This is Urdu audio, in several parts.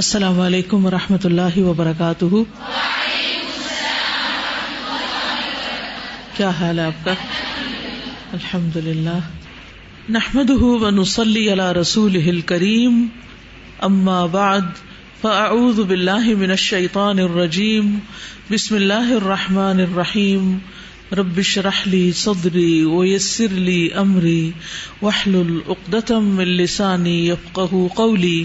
السلام علیکم و رحمۃ اللہ وبرکاتہ۔ کیا حال ہے آپ کا؟ الحمد للہ نحمد ونسلی علی رسول کریم اما بعد، فاعوذ باللہ من الشیطان الرجیم۔ بسم اللہ الرحمن الرحیم۔ ربش رحلی صدری ویسر لی امری۔ وحلل اقدتم من لسانی یفقہ قولی۔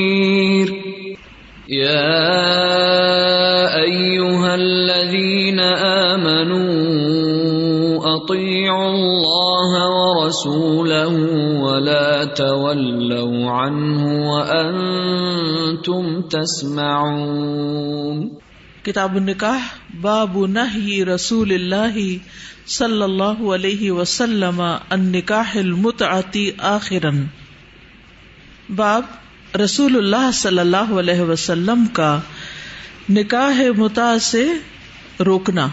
الذين آمنوا أطيعوا الله ورسوله ولا تولوا عنه وأنتم تسمعون کتاب النکاح، باب نهي رسول اللہ صلی اللہ علیہ وسلم النکاح المتعتی آخرا۔ باب رسول اللہ صلی اللہ علیہ وسلم کا نکاح متا سے روکنا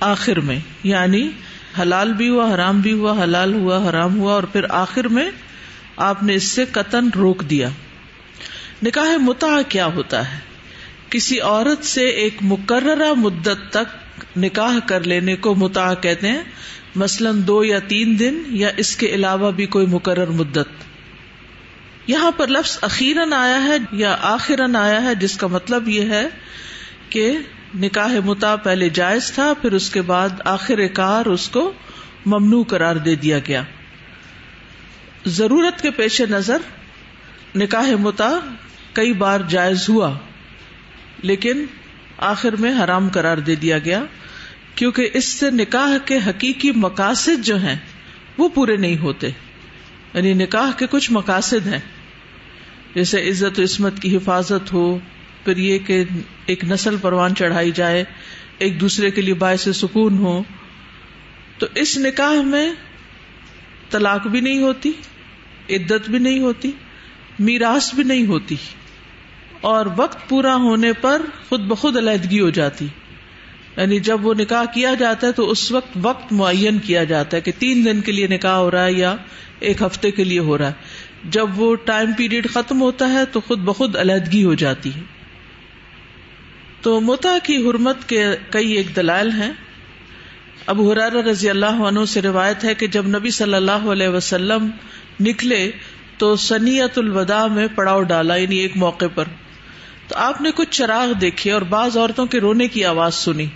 آخر میں یعنی حلال بھی ہوا، حرام بھی ہوا، حلال ہوا، حرام ہوا، اور پھر آخر میں آپ نے اس سے قطن روک دیا۔ نکاح متا کیا ہوتا ہے؟ کسی عورت سے ایک مقررہ مدت تک نکاح کر لینے کو متا کہتے ہیں، مثلاً دو یا تین دن، یا اس کے علاوہ بھی کوئی مقرر مدت۔ یہاں پر لفظ اخیرن آیا ہے یا آخرن آیا ہے، جس کا مطلب یہ ہے کہ نکاح متا پہلے جائز تھا، پھر اس کے بعد آخر کار اس کو ممنوع قرار دے دیا گیا۔ ضرورت کے پیش نظر نکاح متا کئی بار جائز ہوا، لیکن آخر میں حرام قرار دے دیا گیا، کیونکہ اس سے نکاح کے حقیقی مقاصد جو ہیں، وہ پورے نہیں ہوتے۔ یعنی نکاح کے کچھ مقاصد ہیں۔ جیسے عزت و عصمت کی حفاظت ہو، پھر یہ کہ ایک نسل پروان چڑھائی جائے، ایک دوسرے کے لیے باعث سکون ہو۔ تو اس نکاح میں طلاق بھی نہیں ہوتی، عدت بھی نہیں ہوتی، میراث بھی نہیں ہوتی۔ اور وقت پورا ہونے پر خود بخود علیحدگی ہو جاتی۔ یعنی جب وہ نکاح کیا جاتا ہے تو اس وقت وقت معین کیا جاتا ہے کہ تین دن کے لیے نکاح ہو رہا ہے یا ایک ہفتے کے لیے ہو رہا ہے۔ جب وہ ٹائم پیریڈ ختم ہوتا ہے تو خود بخود علیحدگی ہو جاتی ہے۔ تو متا کی حرمت کے کئی ایک دلائل ہیں۔ اب حرار رضی اللہ عنہ سے روایت ہے کہ جب نبی صلی اللہ علیہ وسلم نکلے تو سنیت الوداع میں پڑاؤ ڈالا یعنی ایک موقع پر۔ تو آپ نے کچھ چراغ دیکھے اور بعض عورتوں کے رونے کی آواز سنی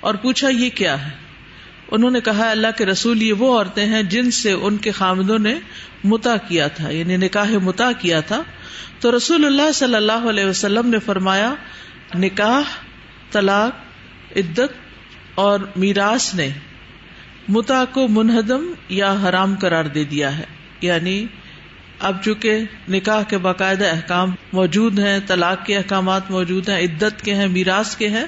اور پوچھا، یہ کیا ہے؟ انہوں نے کہا، اللہ کے رسول یہ وہ عورتیں ہیں جن سے ان کے خامدوں نے متا کیا تھا یعنی نکاح متا کیا تھا۔ تو رسول اللہ صلی اللہ علیہ وسلم نے فرمایا، نکاح، طلاق، عدت اور میراث نے متا کو منہدم یا حرام قرار دے دیا ہے۔ یعنی اب چونکہ نکاح کے باقاعدہ احکام موجود ہیں، طلاق کے احکامات موجود ہیں، عدت کے ہیں، میراث کے ہیں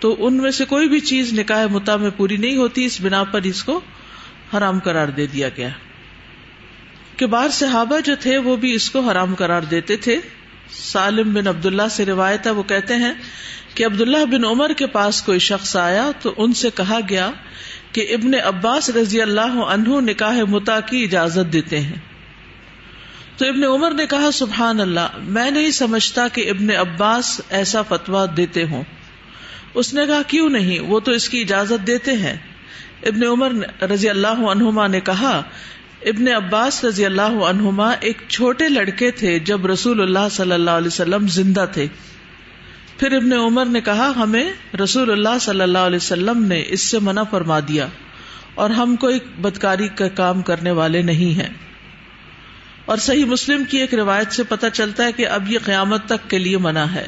تو ان میں سے کوئی بھی چیز نکاح متا میں پوری نہیں ہوتی، اس بنا پر اس کو حرام قرار دے دیا گیا۔ کہ بار صحابہ جو تھے، وہ بھی اس کو حرام قرار دیتے تھے۔ سالم بن عبد اللہ سے روایت ہے، وہ کہتے ہیں کہ عبداللہ بن عمر کے پاس کوئی شخص آیا تو ان سے کہا گیا کہ ابن عباس رضی اللہ عنہ نکاح متا کی اجازت دیتے ہیں۔ تو ابن عمر نے کہا، سبحان اللہ، میں نہیں سمجھتا کہ ابن عباس ایسا فتوا دیتے ہوں۔ اس نے کہا، کیوں نہیں؟ وہ تو اس کی اجازت دیتے ہیں. ابن عمر رضی اللہ عنہما نے کہا، ابن عباس رضی اللہ عنہما ایک چھوٹے لڑکے تھے جب رسول اللہ صلی اللہ علیہ وسلم زندہ تھے۔ پھر ابن عمر نے کہا، ہمیں رسول اللہ صلی اللہ علیہ وسلم نے اس سے منع فرما دیا اور ہم کوئی بدکاری کا کام کرنے والے نہیں ہیں. اور صحیح مسلم کی ایک روایت سے پتہ چلتا ہے کہ اب یہ قیامت تک کے لیے منع ہے۔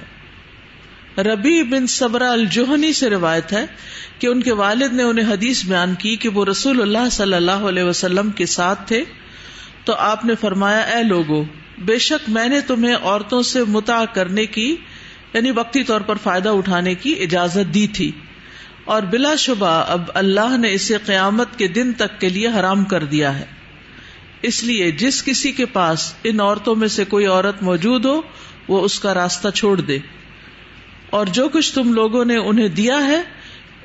ربی بن صبر الجوہنی سے روایت ہے کہ ان کے والد نے انہیں حدیث بیان کی کہ وہ رسول اللہ صلی اللہ علیہ وسلم کے ساتھ تھے۔ تو آپ نے فرمایا، اے لوگو، بے شک میں نے تمہیں عورتوں سے متا کرنے کی یعنی وقتی طور پر فائدہ اٹھانے کی اجازت دی تھی۔ اور بلا شبہ اب اللہ نے اسے قیامت کے دن تک کے لیے حرام کر دیا ہے۔ اس لیے جس کسی کے پاس ان عورتوں میں سے کوئی عورت موجود ہو، وہ اس کا راستہ چھوڑ دے۔ اور جو کچھ تم لوگوں نے انہیں دیا ہے،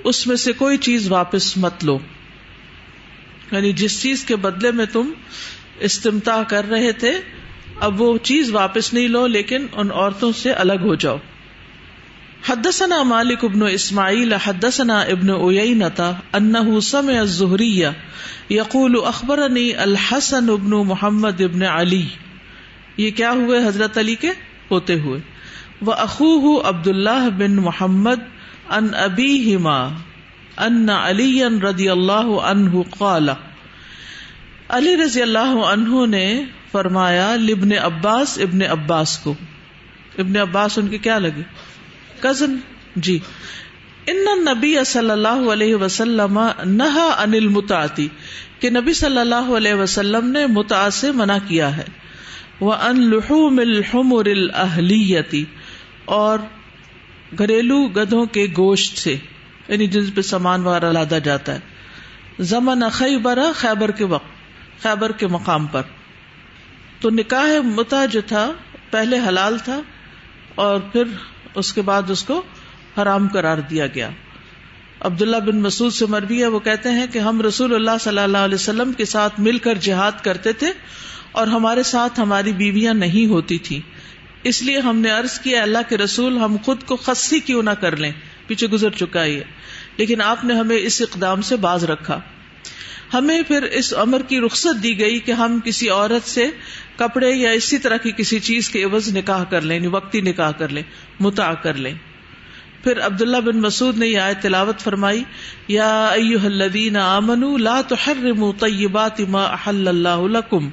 اس میں سے کوئی چیز واپس مت لو۔ یعنی جس چیز کے بدلے میں تم استمتا کر رہے تھے، اب وہ چیز واپس نہیں لو، لیکن ان عورتوں سے الگ ہو جاؤ۔ حدثنا مالک ابن اسماعیل، حدثنا ابن اویینتا انه سمع الزہریہ، یقول اخبرنی الحسن ابن محمد ابن علی۔ یہ کیا ہوئے حضرت علی کے؟ ہوتے ہوئے۔ وہ اخوہ عبد اللہ بن محمد ان ابی ہما ان علی رضی اللہ عنہ قال۔ علی رضی اللہ عنہ نے فرمایا لبن عباس، ابن عباس کو۔ ابن عباس ان کے کیا لگے کزن؟ جی۔ ان نبی صلی اللہ علیہ وسلم نہا انل متعتی کہ نبی صلی اللہ علیہ وسلم نے متا سے منع کیا ہے۔ وہ ان لحوم الحمر الاہلیتی اور گھریلو گدھوں کے گوشت سے یعنی جن پہ سامان وغیرہ لادا جاتا ہے۔ زمن خیبر خیبر کے وقت، خیبر کے مقام پر۔ تو نکاح متا جو تھا، پہلے حلال تھا اور پھر اس کے بعد اس کو حرام قرار دیا گیا۔ عبداللہ بن مسعود سے مربی ہے، وہ کہتے ہیں کہ ہم رسول اللہ صلی اللہ علیہ وسلم کے ساتھ مل کر جہاد کرتے تھے اور ہمارے ساتھ ہماری بیویاں نہیں ہوتی تھی اس لیے ہم نے عرض کیا اللہ کے رسول ہم خود کو خسی کیوں نہ کر لیں؟ پیچھے گزر چکا ہے لیکن آپ نے ہمیں اس اقدام سے باز رکھا۔ ہمیں پھر اس عمر کی رخصت دی گئی کہ ہم کسی عورت سے کپڑے یا اسی طرح کی کسی چیز کے عوض نکاح کر لیں یعنی وقتی نکاح کر لیں متا کر لیں۔ پھر عبداللہ بن مسعود نے یہ آئے تلاوت فرمائی، یا الذین آمنوا لا تحرموا طیبات ما احل اللہ لکم۔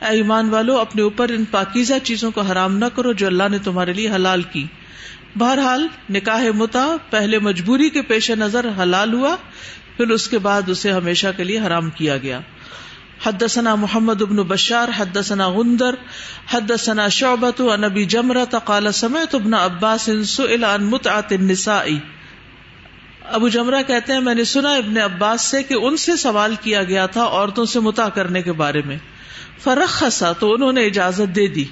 اے ایمان والو، اپنے اوپر ان پاکیزہ چیزوں کو حرام نہ کرو جو اللہ نے تمہارے لیے حلال کی۔ بہرحال، نکاح متا پہلے مجبوری کے پیش نظر حلال ہوا، پھر اس کے بعد اسے ہمیشہ کے لیے حرام کیا گیا۔ حدثنا محمد ابن بشار، حدثنا غندر، حدثنا شعبت عن ابی جمرة قال سمعت ابن عباس سئل عن متعت النساء۔ ابو جمرہ کہتے ہیں، میں نے سنا ابن عباس سے کہ ان سے سوال کیا گیا تھا عورتوں سے متا کرنے کے بارے میں۔ فرخصا تو انہوں نے اجازت دے دی۔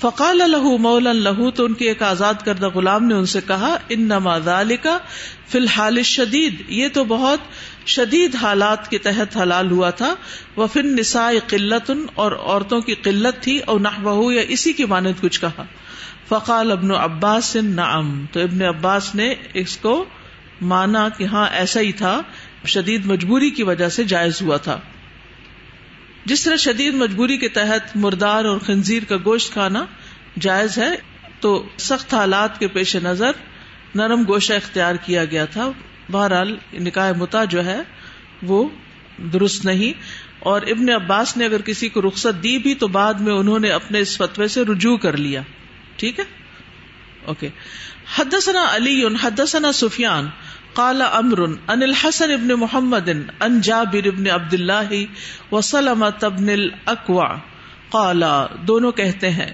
فقال لہو مولا لہو تو ان کے ایک آزاد کردہ غلام نے ان سے کہا ان نما کا فی الحال شدید یہ تو بہت شدید حالات کے تحت حلال ہوا تھا۔ وہ فن نسا قلت اور عورتوں کی قلت تھی اور نہ بہو یا اسی کی مانند کچھ کہا۔ فقال ابن عباس، نعم۔ تو ابن عباس نے اس کو مانا کہ ہاں ایسا ہی تھا، شدید مجبوری کی وجہ سے جائز ہوا تھا۔ جس طرح شدید مجبوری کے تحت مردار اور خنزیر کا گوشت کھانا جائز ہے، تو سخت حالات کے پیش نظر نرم گوشہ اختیار کیا گیا تھا۔ بہرحال، نکاح متا جو ہے، وہ درست نہیں۔ اور ابن عباس نے اگر کسی کو رخصت دی بھی، تو بعد میں انہوں نے اپنے اس فتوے سے رجوع کر لیا۔ ٹھیک ہے؟ اوکے۔ حدثنا علی، حدثنا سفیان۔ قال امر ان الحسن ابن محمد ان جابر ابن عبد اللہ وسلمت ابن الاکوع۔ قال، دونوں کہتے ہیں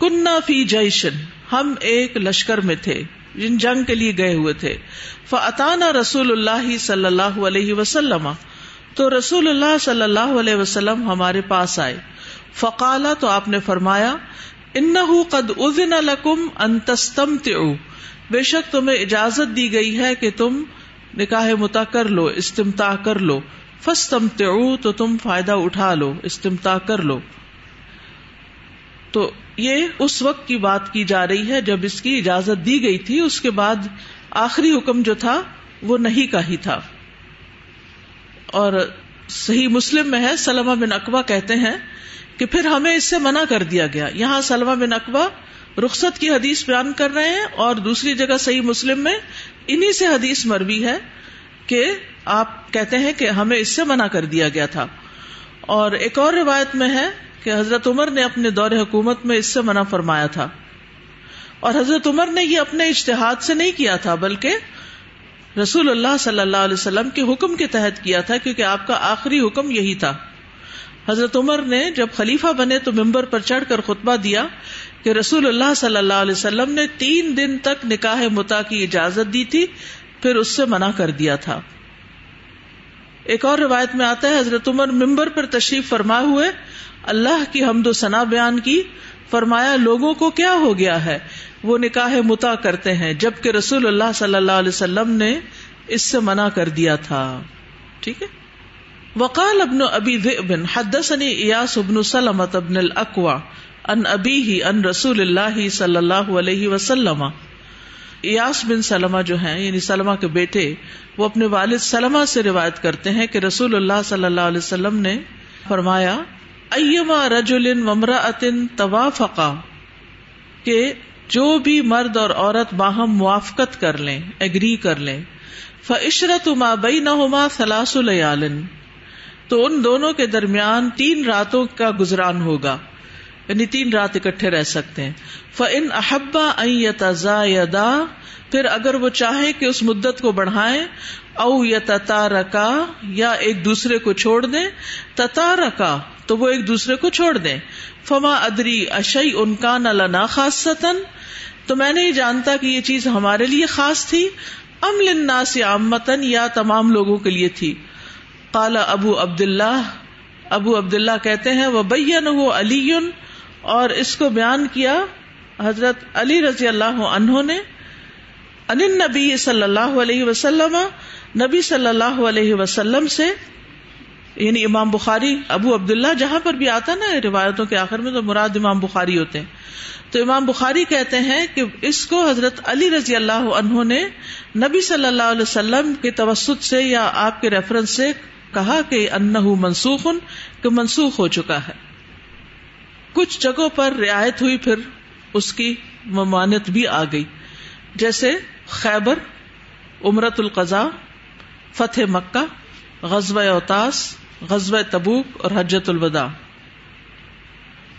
کننا فی جیشن ہم ایک لشکر میں تھے، جن جنگ کے لیے گئے ہوئے تھے۔ فاتانا رسول اللہ صلی اللہ علیہ وسلم۔ تو رسول اللہ صلی اللہ علیہ وسلم ہمارے پاس آئے۔ فقالا تو آپ نے فرمایا، انہو قد اذن لکم ان تستمتعو۔ بے شک تمہیں اجازت دی گئی ہے کہ تم نکاح متا کر لو استمتا کر لو۔ فستم تو تم فائدہ اٹھا لو استمتا کر لو۔ تو یہ اس وقت کی بات کی جا رہی ہے جب اس کی اجازت دی گئی تھی، اس کے بعد آخری حکم جو تھا وہ نہیں کا ہی تھا۔ اور صحیح مسلم میں ہے، سلمہ بن اقوا کہتے ہیں کہ پھر ہمیں اس سے منع کر دیا گیا۔ یہاں سلمہ بن اقوا رخصت کی حدیث بیان کر رہے ہیں اور دوسری جگہ صحیح مسلم میں انہی سے حدیث مروی ہے کہ آپ کہتے ہیں کہ ہمیں اس سے منع کر دیا گیا تھا۔ اور ایک اور روایت میں ہے کہ حضرت عمر نے اپنے دور حکومت میں اس سے منع فرمایا تھا۔ اور حضرت عمر نے یہ اپنے اشتہاد سے نہیں کیا تھا، بلکہ رسول اللہ صلی اللہ علیہ وسلم کے حکم کے تحت کیا تھا، کیونکہ آپ کا آخری حکم یہی تھا۔ حضرت عمر نے جب خلیفہ بنے تو ممبر پر چڑھ کر خطبہ دیا کہ رسول اللہ صلی اللہ علیہ وسلم نے تین دن تک نکاح متا کی اجازت دی تھی، پھر اس سے منع کر دیا تھا۔ ایک اور روایت میں آتا ہے، حضرت عمر ممبر پر تشریف فرما ہوئے، اللہ کی حمد و ثنا بیان کی، فرمایا، لوگوں کو کیا ہو گیا ہے؟ وہ نکاح متا کرتے ہیں، جبکہ رسول اللہ صلی اللہ علیہ وسلم نے اس سے منع کر دیا تھا۔ ٹھیک ہے؟ وقال ابن ابی ذئبن حدثني ایاس ابن سلمت ابن الاقوى ان ابی ہی ان رسول اللہ صلی اللہ علیہ وسلم۔ ایاس بن سلمہ جو ہیں یعنی سلمہ کے بیٹے، وہ اپنے والد سلمہ سے روایت کرتے ہیں کہ رسول اللہ صلی اللہ علیہ وسلم نے فرمایا، ایما رجل ومرأة توافقا، کہ جو بھی مرد اور عورت باہم موافقت کر لیں ایگری کر لیں فعشرت ما بینہما ثلاث لیال تو ان دونوں کے درمیان تین راتوں کا گزران ہوگا۔ یعنی تین رات اکٹھے رہ سکتے ہیں۔ فن احبا یتزا پھر اگر وہ چاہے کہ اس مدت کو بڑھائیں او یا تتا رکا یا ایک دوسرے کو چھوڑ دیں تتا رکا تو وہ ایک دوسرے کو چھوڑ دیں فما ادری اشئی ان کا نہ خاص تو میں نہیں جانتا کہ یہ چیز ہمارے لیے خاص تھی ام لنا سے عامتن یا تمام لوگوں کے لیے تھی۔ کالا ابو عبد اللہ ابو عبد اللہ کہتے ہیں وہ بین وہ علی اور اس کو بیان کیا حضرت علی رضی اللہ عنہ نے، ان نبی صلی اللہ علیہ وسلم، نبی صلی اللہ علیہ وسلم سے یعنی امام بخاری، ابو عبداللہ جہاں پر بھی آتا نا روایتوں کے آخر میں تو مراد امام بخاری ہوتے ہیں۔ تو امام بخاری کہتے ہیں کہ اس کو حضرت علی رضی اللہ عنہ نے نبی صلی اللہ علیہ وسلم کے توسط سے یا آپ کے ریفرنس سے کہا کہ انہ منسوخ کہ منسوخ ہو چکا ہے۔ کچھ جگہوں پر رعایت ہوئی، پھر اس کی ممانت بھی آ گئی۔ جیسے خیبر امرت القضاء، فتح مکہ غزب اوتاس غزب تبوک اور حجت الوداع۔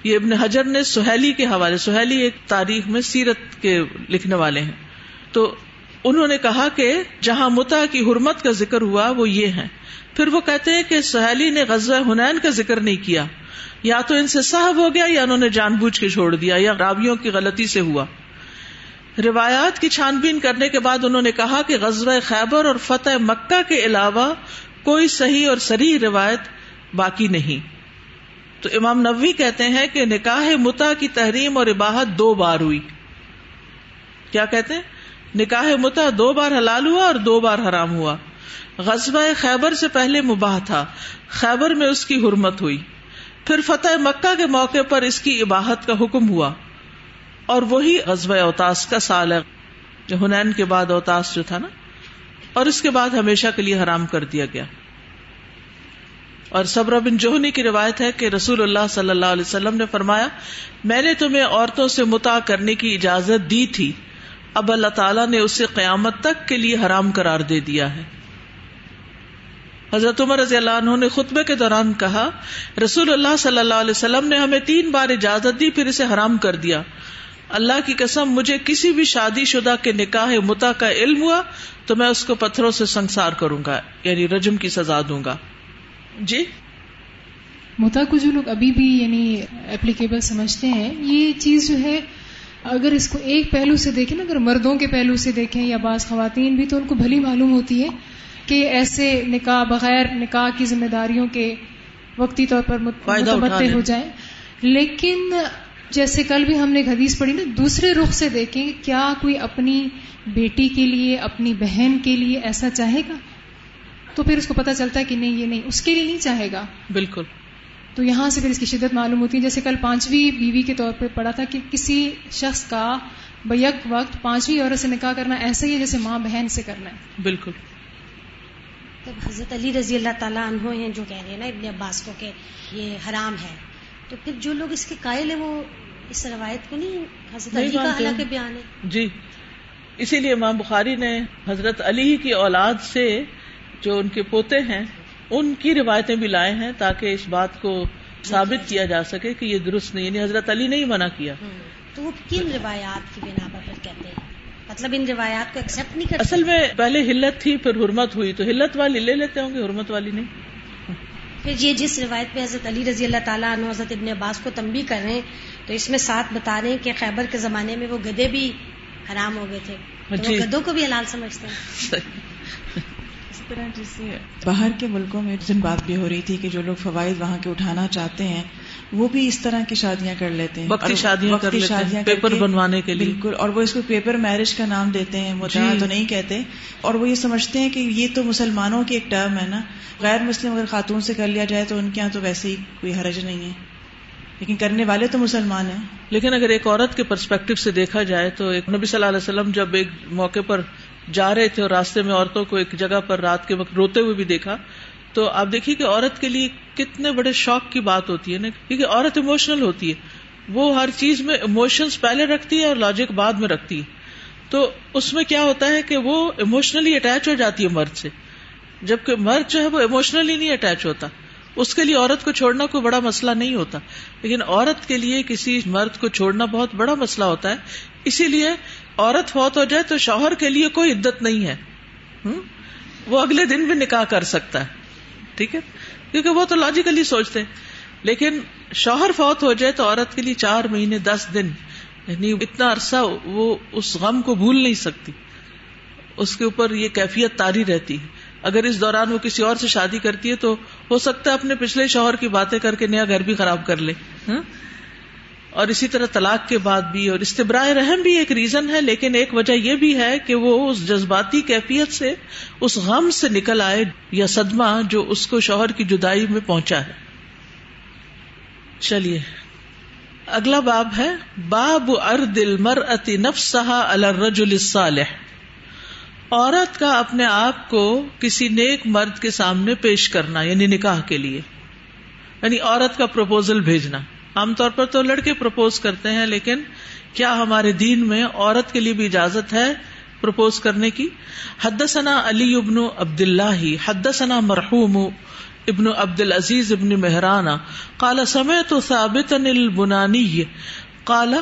یہ ابن حجر نے سہیلی کے حوالے، سہیلی ایک تاریخ میں سیرت کے لکھنے والے ہیں۔ تو انہوں نے کہا کہ جہاں متا کی حرمت کا ذکر ہوا وہ یہ ہے۔ پھر وہ کہتے ہیں کہ سہیلی نے غزب حنین کا ذکر نہیں کیا۔ یا تو ان سے صاحب ہو گیا یا انہوں نے جان بوجھ کے چھوڑ دیا یا راویوں کی غلطی سے ہوا۔ روایات کی چھان بین کرنے کے بعد انہوں نے کہا کہ غزب خیبر اور فتح مکہ کے علاوہ کوئی صحیح اور سریح روایت باقی نہیں۔ تو امام نبوی کہتے ہیں کہ نکاح متا کی تحریم اور عباہت دو بار ہوئی۔ کیا کہتے ہیں؟ نکاح متا دو بار حلال ہوا اور دو بار حرام ہوا۔ غزبہ خیبر سے پہلے مباح تھا۔ خیبر میں اس کی حرمت ہوئی۔ پھر فتح مکہ کے موقع پر اس کی عباہت کا حکم ہوا۔ اور وہی غزب اوتاس کا سال ہے۔ جو ہنین کے بعد اوتاس جو تھا نا۔ اور اس کے بعد ہمیشہ کے لیے حرام کر دیا گیا۔ اور صبر بن جوہنی کی روایت ہے کہ رسول اللہ صلی اللہ علیہ وسلم نے فرمایا، میں نے تمہیں عورتوں سے متا کرنے کی اجازت دی تھی۔ اب اللہ تعالیٰ نے اسے قیامت تک کے لیے حرام قرار دے دیا ہے۔ حضرت عمر رضی اللہ عنہ نے خطبے کے دوران کہا، رسول اللہ صلی اللہ علیہ وسلم نے ہمیں تین بار اجازت دی، پھر اسے حرام کر دیا۔ اللہ کی قسم، مجھے کسی بھی شادی شدہ کے نکاح متا کا علم ہوا تو میں اس کو پتھروں سے سنسار کروں گا یعنی رجم کی سزا دوں گا۔ جی؟ متا کو جو لوگ ابھی بھی یعنی اپلیکیبل سمجھتے ہیں، یہ چیز جو ہے اگر اس کو ایک پہلو سے دیکھیں نا اگر مردوں کے پہلو سے دیکھیں یا بعض خواتین بھی تو ان کو بھلی معلوم ہوتی ہے کہ ایسے نکاح بغیر نکاح کی ذمہ داریوں کے وقتی طور پر متمدع ہو جائیں۔ لیکن جیسے کل بھی ہم نے ایک حدیث پڑھی نا دوسرے رخ سے دیکھیں کیا کوئی اپنی بیٹی کے لیے اپنی بہن کے لیے ایسا چاہے گا؟ تو پھر اس کو پتا چلتا ہے کہ نہیں یہ نہیں اس کے لیے نہیں چاہے گا۔ بالکل۔ تو یہاں سے پھر اس کی شدت معلوم ہوتی ہے۔ جیسے کل پانچویں بیوی کے طور پہ پڑا تھا کہ کسی شخص کا بیک وقت پانچویں عورت سے نکاح کرنا ایسا ہی ہے جیسے ماں بہن سے کرنا ہے۔ بالکل۔ حضرت علی رضی اللہ تعالیٰ عنہ ہیں جو کہہ رہے ہیں نا ابن عباس کو کہ یہ حرام ہے۔ تو پھر جو لوگ اس کے قائل ہیں وہ اس روایت کو نہیں حضرت علی کا حالانکہ بیان ہے۔ جی۔ اسی لیے امام بخاری نے حضرت علی کی اولاد سے جو ان کے پوتے ہیں ان کی روایتیں بھی لائے ہیں تاکہ اس بات کو ثابت کیا جا سکے کہ یہ درست نہیں یعنی حضرت علی نے ہی منع کیا۔ تو وہ کن روایات کی بنا پر کہتے ہیں؟ مطلب ان روایات کو ایکسپٹ نہیں کرتے؟ اصل میں پہلے ہلت تھی پھر حرمت ہوئی تو ہلت والی لے لیتے ہوں گے حرمت والی نہیں؟ پھر یہ جس روایت پہ حضرت علی رضی اللہ تعالیٰ عنہ حضرت ابن عباس کو تنبی کر رہے ہیں تو اس میں ساتھ بتا رہے ہیں کہ خیبر کے زمانے میں وہ گدے بھی حرام ہو گئے تھے۔ تو جی۔ وہ گدوں کو بھی حلال سمجھتے ہیں۔ طرح جیسے باہر کے ملکوں میں جن بات بھی ہو رہی تھی کہ جو لوگ فوائد وہاں کے اٹھانا چاہتے ہیں وہ بھی اس طرح کی شادیاں کر لیتے ہیں۔ وقتی شادیاں کر لیتے ہیں، شادیاں کر پیپر بنوانے کے لیے۔ بالکل اور وہ اس کو پیپر میرج کا نام دیتے ہیں متعا جی۔ تو نہیں کہتے۔ اور وہ یہ سمجھتے ہیں کہ یہ تو مسلمانوں کی ایک ٹرم ہے نا۔ غیر مسلم اگر خاتون سے کر لیا جائے تو ان کے یہاں تو ویسے ہی کوئی حرج نہیں ہے۔ لیکن کرنے والے تو مسلمان ہیں۔ لیکن اگر ایک عورت کے پرسپیکٹو سے دیکھا جائے تو ایک نبی صلی اللہ علیہ وسلم جب ایک موقع پر جا رہے تھے اور راستے میں عورتوں کو ایک جگہ پر رات کے وقت روتے ہوئے بھی دیکھا، تو آپ دیکھیے کہ عورت کے لیے کتنے بڑے شوق کی بات ہوتی ہے نا، کیونکہ عورت ایموشنل ہوتی ہے۔ وہ ہر چیز میں ایموشنز پہلے رکھتی ہے اور لاجک بعد میں رکھتی ہے۔ تو اس میں کیا ہوتا ہے کہ وہ ایموشنلی اٹیچ ہو جاتی ہے مرد سے، جبکہ مرد جو ہے وہ ایموشنلی نہیں اٹیچ ہوتا۔ اس کے لیے عورت کو چھوڑنا کوئی بڑا مسئلہ نہیں ہوتا۔ لیکن عورت کے لیے کسی مرد کو چھوڑنا بہت بڑا مسئلہ ہوتا ہے۔ اسی لیے عورت فوت ہو جائے تو شوہر کے لیے کوئی عدت نہیں ہے۔ وہ اگلے دن بھی نکاح کر سکتا ہے۔ ٹھیک ہے؟ کیونکہ وہ تو لاجیکلی سوچتے ہیں۔ لیکن شوہر فوت ہو جائے تو عورت کے لیے چار مہینے، دس دن یعنی اتنا عرصہ وہ اس غم کو بھول نہیں سکتی۔ اس کے اوپر یہ کیفیت تاری رہتی ہے۔ اگر اس دوران وہ کسی اور سے شادی کرتی ہے تو ہو سکتا ہے اپنے پچھلے شوہر کی باتیں کر کے نیا گھر بھی خراب کر لے۔ ہاں؟ اور اسی طرح طلاق کے بعد بھی اور استبراہ رحم بھی ایک ریزن ہے، لیکن ایک وجہ یہ بھی ہے کہ وہ اس جذباتی کیفیت سے اس غم سے نکل آئے یا صدمہ جو اس کو شوہر کی جدائی میں پہنچا ہے۔ چلیے، اگلا باب ہے، باب ارد المرأة نفسها على الرجل الصالح۔ عورت کا اپنے آپ کو کسی نیک مرد کے سامنے پیش کرنا یعنی نکاح کے لیے یعنی عورت کا پروپوزل بھیجنا۔ عام طور پر تو لڑکے پروپوز کرتے ہیں، لیکن کیا ہمارے دین میں عورت کے لیے بھی اجازت ہے پروپوز کرنے کی؟ حدثنا علی ابن عبد اللہ حدثنا مرحوم ابن عبد العزیز ابن مہرانا، قال سمعت ثابتا البنانی، قال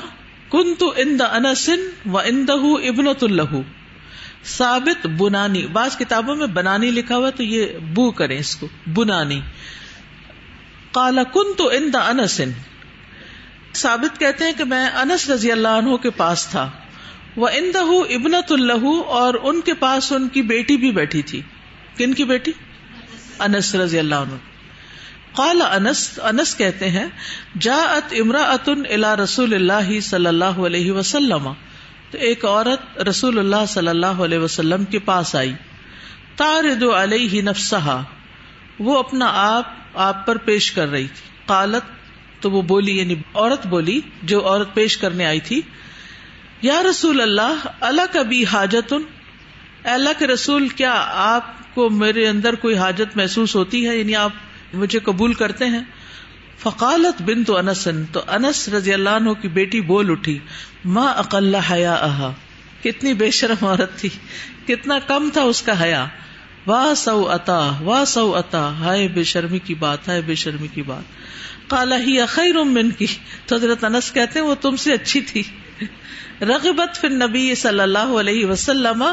كنت عند انس وعنده ابنة له. ثابت بنانی، بعض کتابوں میں بنانی لکھا ہوا تو یہ بو کریں اس کو، بنانی۔ کالا کن تو ان دا انسن ثابت کہتے ہیں کہ میں انس رضی اللہ عنہ کے پاس تھا۔ وہ ان دہ ابنت اللہ اور ان کے پاس ان کی بیٹی بھی بیٹھی تھی۔ کن کی بیٹی؟ انس رضی اللہ عنہ۔ قال انس انس کہتے ہیں جا ات امرا اتن الا رسول اللہ صلی اللہ علیہ وسلم۔ تو ایک عورت رسول اللہ صلی اللہ علیہ وسلم کے پاس آئی۔ تارد علیہ نفسہا وہ اپنا آپ آپ پر پیش کر رہی تھی۔ قالت تو وہ بولی یعنی عورت بولی، جو عورت پیش کرنے آئی تھی، یا رسول اللہ اللہ کبھی حاجت اللہ کے رسول، کیا آپ کو میرے اندر کوئی حاجت محسوس ہوتی ہے؟ یعنی آپ مجھے قبول کرتے ہیں؟ فقالت بن تو انسن، تو انس رضی اللہ عنہ کی بیٹی بول اٹھی ماں اقل حیا اہا کتنی بے شرم عورت تھی، کتنا کم تھا اس کا حیا واہ سو اتا واہ سو اتا ہائے، بے شرمی کی بات، ہائے، بے شرمی کی بات۔ کالا ہی خیر من کی تو حضرت انس کہتے ہیں وہ تم سے اچھی تھی. رغبت فی نبی صلی اللہ علیہ وسلم.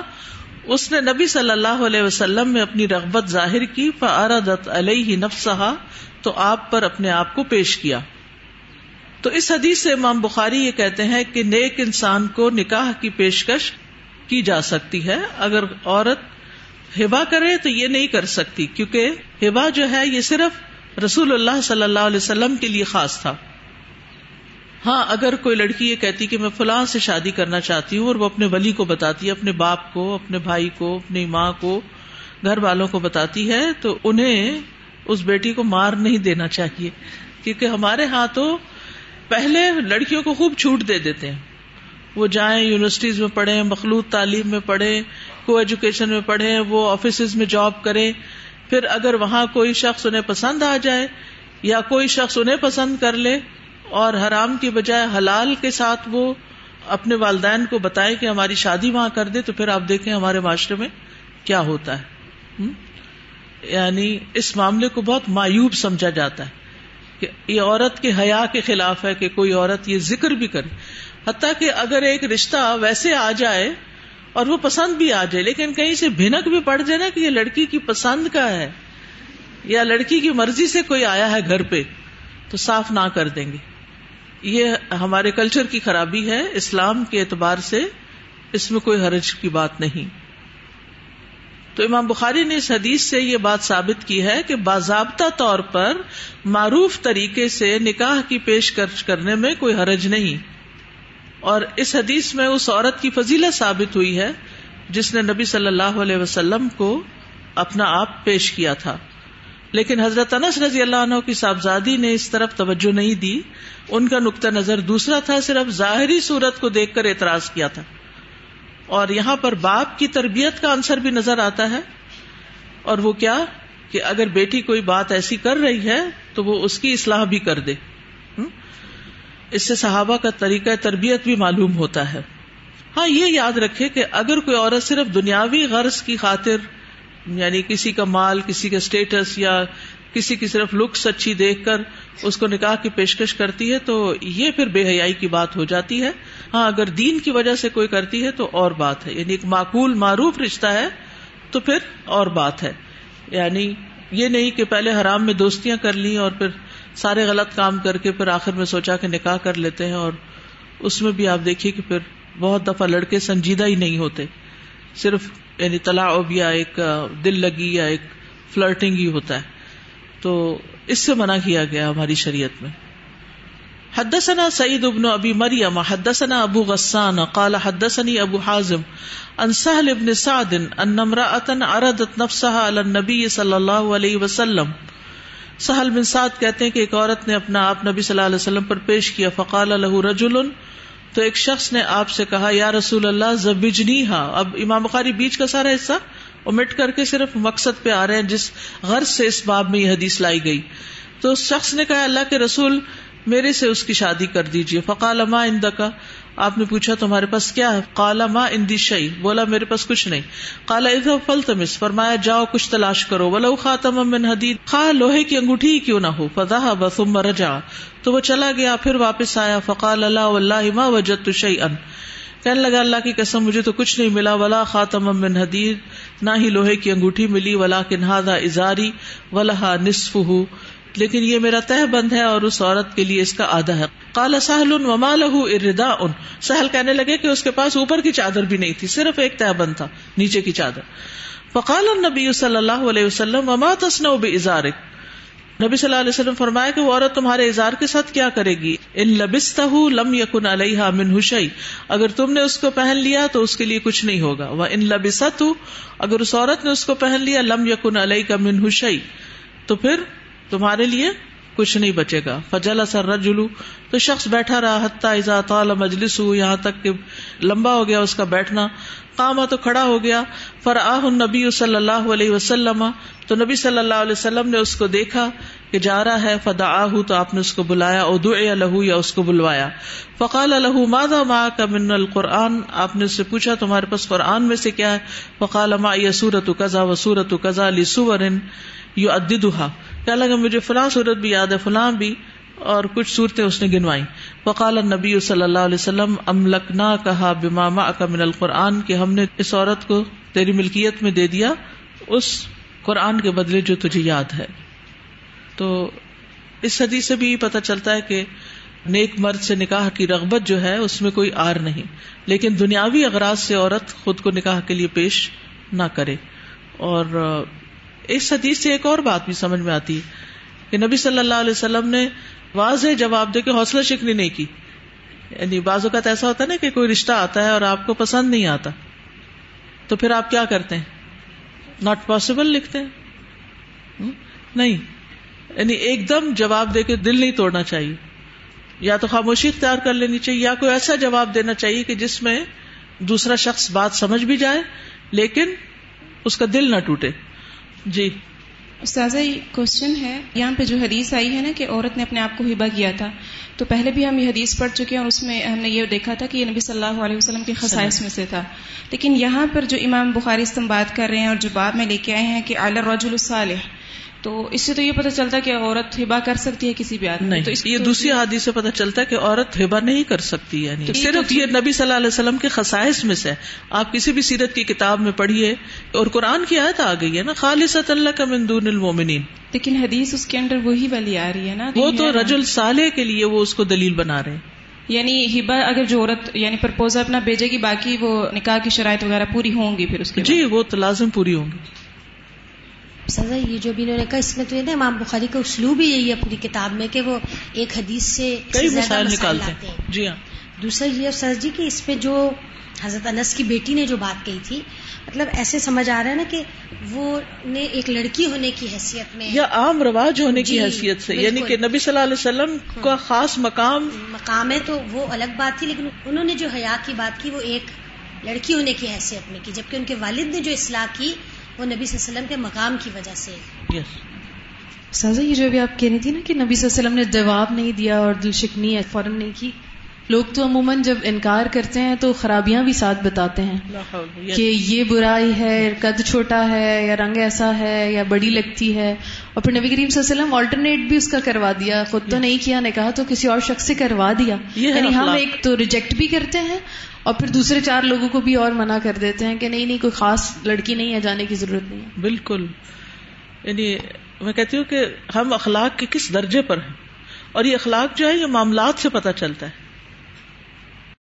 اس نے نبی صلی اللہ علیہ وسلم میں اپنی رغبت ظاہر کی. فاردت علیہ نفسہا تو آپ پر اپنے آپ کو پیش کیا. تو اس حدیث سے امام بخاری یہ کہتے ہیں کہ نیک انسان کو نکاح کی پیشکش کی جا سکتی ہے. اگر عورت ہبا کرے تو یہ نہیں کر سکتی، کیونکہ ہبا جو ہے یہ صرف رسول اللہ صلی اللہ علیہ وسلم کے لیے خاص تھا۔ ہاں اگر کوئی لڑکی یہ کہتی کہ میں فلاں سے شادی کرنا چاہتی ہوں اور وہ اپنے ولی کو بتاتی ہے، اپنے باپ کو، اپنے بھائی کو، اپنی ماں کو، گھر والوں کو بتاتی ہے، تو انہیں اس بیٹی کو مار نہیں دینا چاہیے۔ کیونکہ ہمارے ہاں تو پہلے لڑکیوں کو خوب چھوٹ دے دیتے ہیں۔ وہ جائیں، یونیورسٹیز میں پڑھیں، مخلوط تعلیم میں پڑھیں، کو ایجوکیشن میں پڑھیں، وہ آفیسز میں جاب کریں۔ پھر اگر وہاں کوئی شخص انہیں پسند آ جائے یا کوئی شخص انہیں پسند کر لے اور حرام کی بجائے حلال کے ساتھ وہ اپنے والدین کو بتائے کہ ہماری شادی وہاں کر دے تو پھر آپ دیکھیں ہمارے معاشرے میں کیا ہوتا ہے۔ یعنی اس معاملے کو بہت مایوب سمجھا جاتا ہے کہ یہ عورت کے حیا کے خلاف ہے کہ کوئی عورت یہ ذکر بھی کرے۔ حتیٰ کہ اگر ایک رشتہ ویسے آ جائے اور وہ پسند بھی آ جائے لیکن کہیں سے بھنک بھی پڑ جائے نا کہ یہ لڑکی کی پسند کا ہے یا لڑکی کی مرضی سے کوئی آیا ہے گھر پہ تو صاف نہ کر دیں گے۔ یہ ہمارے کلچر کی خرابی ہے، اسلام کے اعتبار سے اس میں کوئی حرج کی بات نہیں۔ تو امام بخاری نے اس حدیث سے یہ بات ثابت کی ہے کہ باضابطہ طور پر معروف طریقے سے نکاح کی پیش کرنے میں کوئی حرج نہیں۔ اور اس حدیث میں اس عورت کی فضیلت ثابت ہوئی ہے جس نے نبی صلی اللہ علیہ وسلم کو اپنا آپ پیش کیا تھا۔ لیکن حضرت انس رضی اللہ عنہ کی صاحبزادی نے اس طرف توجہ نہیں دی۔ ان کا نقطۂ نظر دوسرا تھا، صرف ظاہری صورت کو دیکھ کر اعتراض کیا تھا۔ اور یہاں پر باپ کی تربیت کا عنصر بھی نظر آتا ہے۔ اور وہ کیا؟ کہ اگر بیٹی کوئی بات ایسی کر رہی ہے تو وہ اس کی اصلاح بھی کر دے۔ اس سے صحابہ کا طریقہ تربیت بھی معلوم ہوتا ہے۔ ہاں یہ یاد رکھے کہ اگر کوئی عورت صرف دنیاوی غرض کی خاطر یعنی کسی کا مال، کسی کا اسٹیٹس یا کسی کی صرف لکس اچھی دیکھ کر اس کو نکاح کی پیشکش کرتی ہے، تو یہ پھر بے حیائی کی بات ہو جاتی ہے۔ ہاں اگر دین کی وجہ سے کوئی کرتی ہے تو اور بات ہے۔ یعنی ایک معقول، معروف رشتہ ہے تو پھر اور بات ہے۔ یعنی یہ نہیں کہ پہلے حرام میں دوستیاں کر لی اور پھر سارے غلط کام کر کے پھر آخر میں سوچا کہ نکاح کر لیتے ہیں اور اس میں بھی آپ دیکھیے کہ پھر بہت دفعہ لڑکے سنجیدہ ہی نہیں ہوتے۔ صرف یعنی تلاؤ یا ایک دل لگی یا ایک فلرٹنگ ہی ہوتا ہے۔ تو اس سے منع کیا گیا ہماری شریعت میں۔ حدثنا سعید ابن ابی مریم، حدثنا ابو غسان، قال حدثني ابو حازم ان سهل ابن سعد ان امرأة عرضت نفسها على النبي صلی اللہ علیہ وسلم۔ سہل بن سعد کہتے ہیں کہ ایک عورت نے اپنا آپ نبی صلی اللہ علیہ وسلم پر پیش کیا، فقال له رجل تو ایک شخص نے آپ سے کہا، یا رسول اللہ زبجنی ہا اب امام بخاری بیچ کا سارا حصہ امٹ کر کے صرف مقصد پہ آ رہے ہیں، جس غرض سے اس باب میں یہ حدیث لائی گئی۔ تو اس شخص نے کہا، اللہ کے رسول، میرے سے اس کی شادی کر دیجیے فقال، ما کا آپ نے پوچھا تمہارے پاس کیا ہے؟ کالا ماں اندی شعی بولا میرے پاس کچھ نہیں۔ کالا ادھر فل تمس فرمایا، جاؤ، کچھ تلاش کرو۔ ولو خاتم من حدید، خا، لوہے کی انگوٹھی کیوں نہ ہو؟ فضا بسم رجا تو وہ چلا گیا، پھر واپس آیا۔ فقال اللہ اللہ ما وجد تو شعی ان کہنے لگا، اللہ کی قسم، مجھے تو کچھ نہیں ملا۔ ولا خاتم من حدید، نہ ہی لوہے کی انگوٹھی ملی۔ ولا کنہادا ازاری ولہ نصف ہو لیکن یہ میرا تہ بند ہے اور اس عورت کے لیے اس کا آدھا ہے کالا سہل ان وما لہو اردا ان سہل کہنے لگے کہ اس کے پاس اوپر کی چادر بھی نہیں تھی، صرف ایک تہ بند تھا، نیچے کی چادر۔ فقال النبی صلی اللہ علیہ وسلم، وما تسنو بازارک؟ نبی صلی اللہ علیہ وسلم فرمایا کہ وہ عورت تمہارے اظہار کے ساتھ کیا کرے گی؟ ان لبستہ لم یکن علیہ من حشی اگر تم نے اس کو پہن لیا تو اس کے لیے کچھ نہیں ہوگا۔ وہ ان لبست اگر اس عورت نے اس کو پہن لیا لم یکن علیہ کا من حشی تو پھر تمہارے لیے کچھ نہیں بچے گا۔ فجل سر رجلو تو شخص بیٹھا رہا حتیٰ ازا طال مجلس ہو یہاں تک کہ لمبا ہو گیا اس کا بیٹھنا۔ کاما تو کھڑا ہو گیا۔ فراہ نبی صلی اللہ علیہ وسلم، تو نبی صلی اللہ علیہ وسلم نے اس کو دیکھا کہ جا رہا ہے۔ فدا آہ تو آپ نے اس کو بلایا۔ ادو لہو یا اس کو بلوایا۔ فقال الح مادا ما کا من القرآن؟ آپ نے اس سے پوچھا، تمہارے پاس قرآن میں سے کیا ہے؟ فقال ما یہ سورت قزا و سورت قزا لی سورن یو اددھا کہنے لگا مجھے فلاں صورت بھی یاد ہے، فلاں بھی، اور کچھ صورتیں اس نے گنوائی وقال نبی صلی اللہ علیہ وسلم ام لکنا کہا بماما کا من القرآن، کہ ہم نے اس عورت کو تیری ملکیت میں دے دیا، اس قرآن کے بدلے جو تجھے یاد ہے۔ تو اس حدیث سے بھی پتہ چلتا ہے کہ نیک مرد سے نکاح کی رغبت جو ہے، اس میں کوئی آر نہیں۔ لیکن دنیاوی اغراض سے عورت خود کو نکاح کے لیے پیش نہ کرے۔ اور اس حدیث سے ایک اور بات بھی سمجھ میں آتی ہے کہ نبی صلی اللہ علیہ وسلم نے واضح جواب دے کے حوصلہ شکنی نہیں کی۔ یعنی بعض اوقات ایسا ہوتا ہے نا کہ کوئی رشتہ آتا ہے اور آپ کو پسند نہیں آتا۔ تو پھر آپ کیا کرتے ہیں؟ ناٹ پاسبل لکھتے ہیں۔ نہیں۔ یعنی ایک دم جواب دے کے دل نہیں توڑنا چاہیے۔ یا تو خاموشی اختیار کر لینی چاہیے یا کوئی ایسا جواب دینا چاہیے کہ جس میں دوسرا شخص بات سمجھ بھی جائے لیکن اس کا دل نہ ٹوٹے۔ جی۔ استاذہ کوشچن ہے یہاں پہ جو حدیث آئی ہے نا کہ عورت نے اپنے آپ کو ہبا کیا تھا تو پہلے بھی ہم یہ حدیث پڑھ چکے ہیں اور اس میں ہم نے یہ دیکھا تھا کہ یہ نبی صلی اللہ علیہ وسلم کے خصائص میں سے تھا۔ لیکن یہاں پر جو امام بخاری استعمال کر رہے ہیں اور جو بات میں لے کے آئے ہیں کہ رج الصالح تو اس سے تو یہ پتا چلتا ہے کہ عورت ہبا کر سکتی ہے کسی بھی آدمی نہیں تو اس یہ دوسری حادث سے پتا چلتا ہے کہ عورت ہبا نہیں کر سکتی یعنی صرف یہ نبی صلی اللہ علیہ وسلم کے خصائص میں سے آپ کسی بھی سیرت کی کتاب میں پڑھیے اور قرآن کی آیت آ گئی ہے نا خالص اللہ کا من دون المومنین لیکن حدیث اس کے اندر وہی والی آ رہی ہے نا وہ تو رجل صالح کے لیے وہ اس کو دلیل بنا رہے ہیں۔ یعنی ہبا اگر جو عورت یعنی پرپوزل اپنا بھیجے گی باقی وہ نکاح کی شرائط وغیرہ پوری ہوں گی پھر اس کے جی وہ تو لازم پوری ہوں گی۔ سزا یہ جو بھی انہوں نے کہا اس میں تو یہ نا امام بخاری کا اسلوب ہی یہی ہے پوری کتاب میں کہ وہ ایک حدیث سے کئی مسائل نکالتے ہیں۔ جی ہاں۔ دوسرا یہ سر جی کہ اس پہ جو حضرت انس کی بیٹی نے جو بات کہی تھی مطلب ایسے سمجھ آ رہا ہے نا کہ وہ نے ایک لڑکی ہونے کی حیثیت میں یا عام رواج ہونے کی جی، حیثیت سے۔ یعنی کہ نبی صلی اللہ علیہ وسلم کا خاص مقام مقام ہے تو وہ الگ بات تھی لیکن انہوں نے جو حیا کی بات کی وہ ایک لڑکی ہونے کی حیثیت میں کی جبکہ ان کے والد نے جو اصلاح کی وہ نبی صلی اللہ علیہ وسلم کے مقام کی وجہ سے۔ یس سازا یہ جو ابھی آپ کہہ رہی تھی نا کہ نبی صلی اللہ علیہ وسلم نے جواب نہیں دیا اور دل شکنی فوراً نہیں کی۔ لوگ تو عموماً جب انکار کرتے ہیں تو خرابیاں بھی ساتھ بتاتے ہیں کہ یہ برائی ہے قد چھوٹا ہے یا رنگ ایسا ہے یا بڑی لگتی ہے۔ اور پھر نبی کریم صلی اللہ علیہ وسلم آلٹرنیٹ بھی اس کا کروا دیا خود تو نہیں کیا نے کہا تو کسی اور شخص سے کروا دیا۔ یعنی ہم۔ ایک تو ریجیکٹ بھی کرتے ہیں اور پھر دوسرے چار لوگوں کو بھی اور منع کر دیتے ہیں کہ نہیں نہیں، کوئی خاص لڑکی نہیں ہے، جانے کی ضرورت نہیں ہے۔ بالکل۔ یعنی میں کہتی ہوں کہ ہم اخلاق کے کس درجے پر ہیں؟ اور یہ اخلاق جو ہے، یہ معاملات سے پتہ چلتا ہے۔